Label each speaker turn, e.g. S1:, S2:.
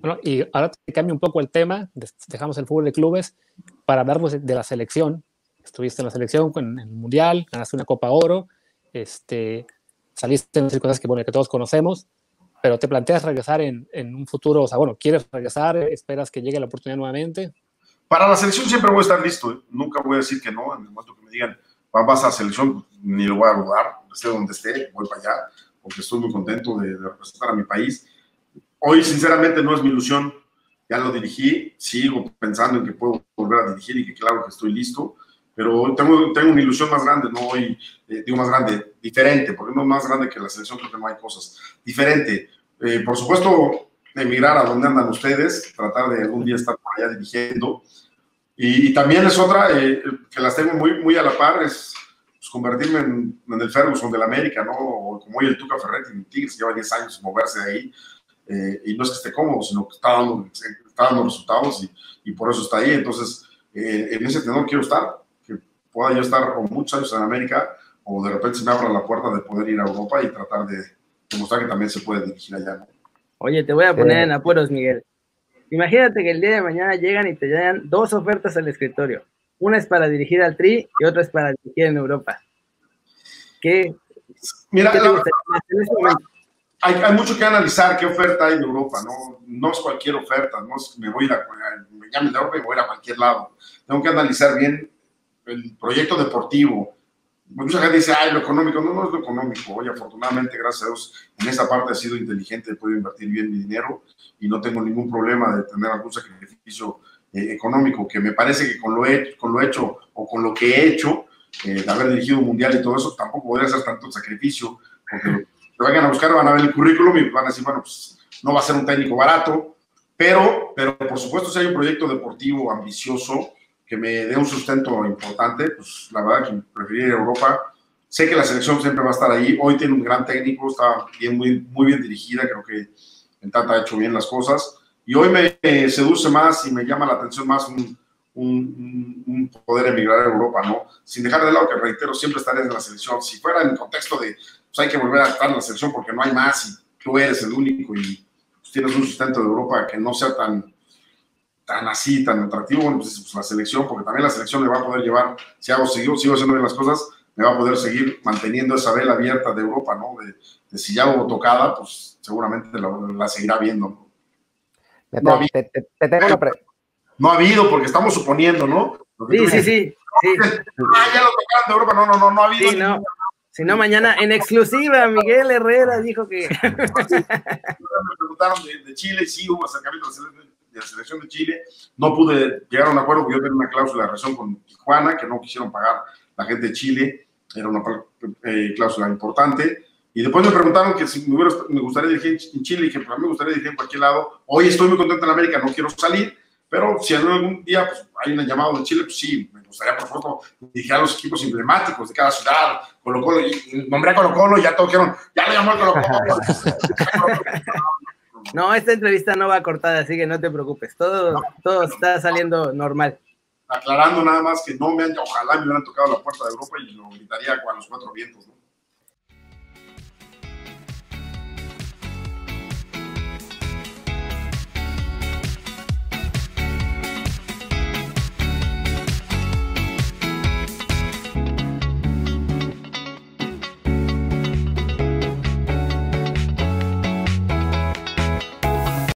S1: Bueno, y ahora te cambio un poco el tema, dejamos el fútbol de clubes para hablarnos de, la selección. Estuviste en la selección en el Mundial, ganaste una Copa Oro, este, saliste en cosas que, bueno, que todos conocemos, pero te planteas regresar en, en, un futuro, o sea, bueno, ¿quieres regresar? ¿Esperas que llegue la oportunidad nuevamente?
S2: Para la selección siempre voy a estar listo, ¿eh? nunca voy a decir que no, en el momento que me digan, vas a la selección, ni lo voy a dudar, esté donde esté, voy para allá, porque estoy muy contento de, de representar a mi país. Hoy, sinceramente, no es mi ilusión, ya lo dirigí, sigo pensando en que puedo volver a dirigir y que claro que estoy listo, pero tengo, tengo una ilusión más grande, no hoy, eh, digo más grande, diferente, porque no es más grande que la selección, creo que no hay cosas, diferente. Eh, por supuesto, emigrar a donde andan ustedes, tratar de algún día estar por allá dirigiendo. Y, también es otra eh, que las tengo muy, muy a la par, es pues, convertirme en, en, el Ferguson del América, ¿no? O como hoy el Tuca Ferretti en Tigres, lleva 10 años moverse de ahí. Y no es que esté cómodo, sino que está dando, está dando resultados y, y, por eso está ahí. Entonces, en ese tenor quiero estar pueda yo estar con muchos años en América o de repente se me abra la puerta de poder ir a Europa y tratar de demostrar que también se puede dirigir allá.
S3: Oye, te voy a poner en apuros, Miguel. Imagínate que el día de mañana llegan y te llegan dos ofertas al escritorio. Una es para dirigir al Tri y otra es para dirigir en Europa. ¿Qué?
S2: Mira, hay, hay, mucho que analizar qué oferta hay en Europa, ¿no? No es cualquier oferta, no es que me voy a, me llamen de Europa y voy a ir a cualquier lado. Tengo que analizar bien el proyecto deportivo. Mucha gente dice, ay, lo económico. No, no es lo económico. Oye, afortunadamente, gracias a Dios, en esa parte he sido inteligente, he podido invertir bien mi dinero y no tengo ningún problema de tener algún sacrificio eh, económico, que me parece que con lo, he, con lo hecho o con lo que he hecho, eh, de haber dirigido un mundial y todo eso, tampoco podría ser tanto sacrificio, porque te vayan a buscar, van a ver el currículum y van a decir, bueno, pues no va a ser un técnico barato, pero, pero por supuesto, si hay un proyecto deportivo ambicioso, que me dé un sustento importante, pues la verdad que preferiría ir a Europa. Sé que la selección siempre va a estar ahí. Hoy tiene un gran técnico, está bien, muy, muy bien dirigida, creo que en Tata ha hecho bien las cosas. Y hoy me seduce más y me llama la atención más un, un, un, poder emigrar a Europa, ¿no? Sin dejar de lado que, reitero, siempre estaré en la selección. Si fuera en el contexto de, pues hay que volver a estar en la selección porque no hay más y tú eres el único y pues, tienes un sustento de Europa que no sea tan, tan así, tan atractivo, bueno, pues, pues, la selección, porque también la selección le va a poder llevar, si hago, sigo, sigo haciendo bien las cosas, me va a poder seguir manteniendo esa vela abierta de Europa, ¿no? De, si ya hubo tocada, pues seguramente la, seguirá viendo.
S4: No, ha habido, te, tengo una
S2: no ha habido, porque estamos suponiendo, ¿no?
S3: Sí, sí, sí,
S2: Ah, ya lo tocaron de Europa, no, no, no, no ha habido.
S3: Sí, no. Si no, mañana en exclusiva, Miguel Herrera dijo que.
S2: me preguntaron de, de Chile, sí hubo acercamiento de la selección de Chile. No pude llegar a un acuerdo porque yo tenía una cláusula de relación con Tijuana que no quisieron pagar la gente de Chile. Era una eh, cláusula importante. Y después me preguntaron que si me, me gustaría dirigir en Chile y que para mí me gustaría dirigir en cualquier lado. Hoy estoy muy contento en América, no quiero salir, pero si algún día pues, hay un llamado de Chile, pues sí, me gustaría, por favor, dirigir a los equipos emblemáticos de cada ciudad. Colo Colo, y nombré a Colo Colo, ya todos dijeron, ya le llamó el Colo Colo.
S3: No, esta entrevista no va cortada, así que no te preocupes. Todo, todo está saliendo normal.
S2: Aclarando nada más que no me han, ojalá me hubieran tocado la puerta de Europa y lo gritaría con los cuatro vientos, ¿no?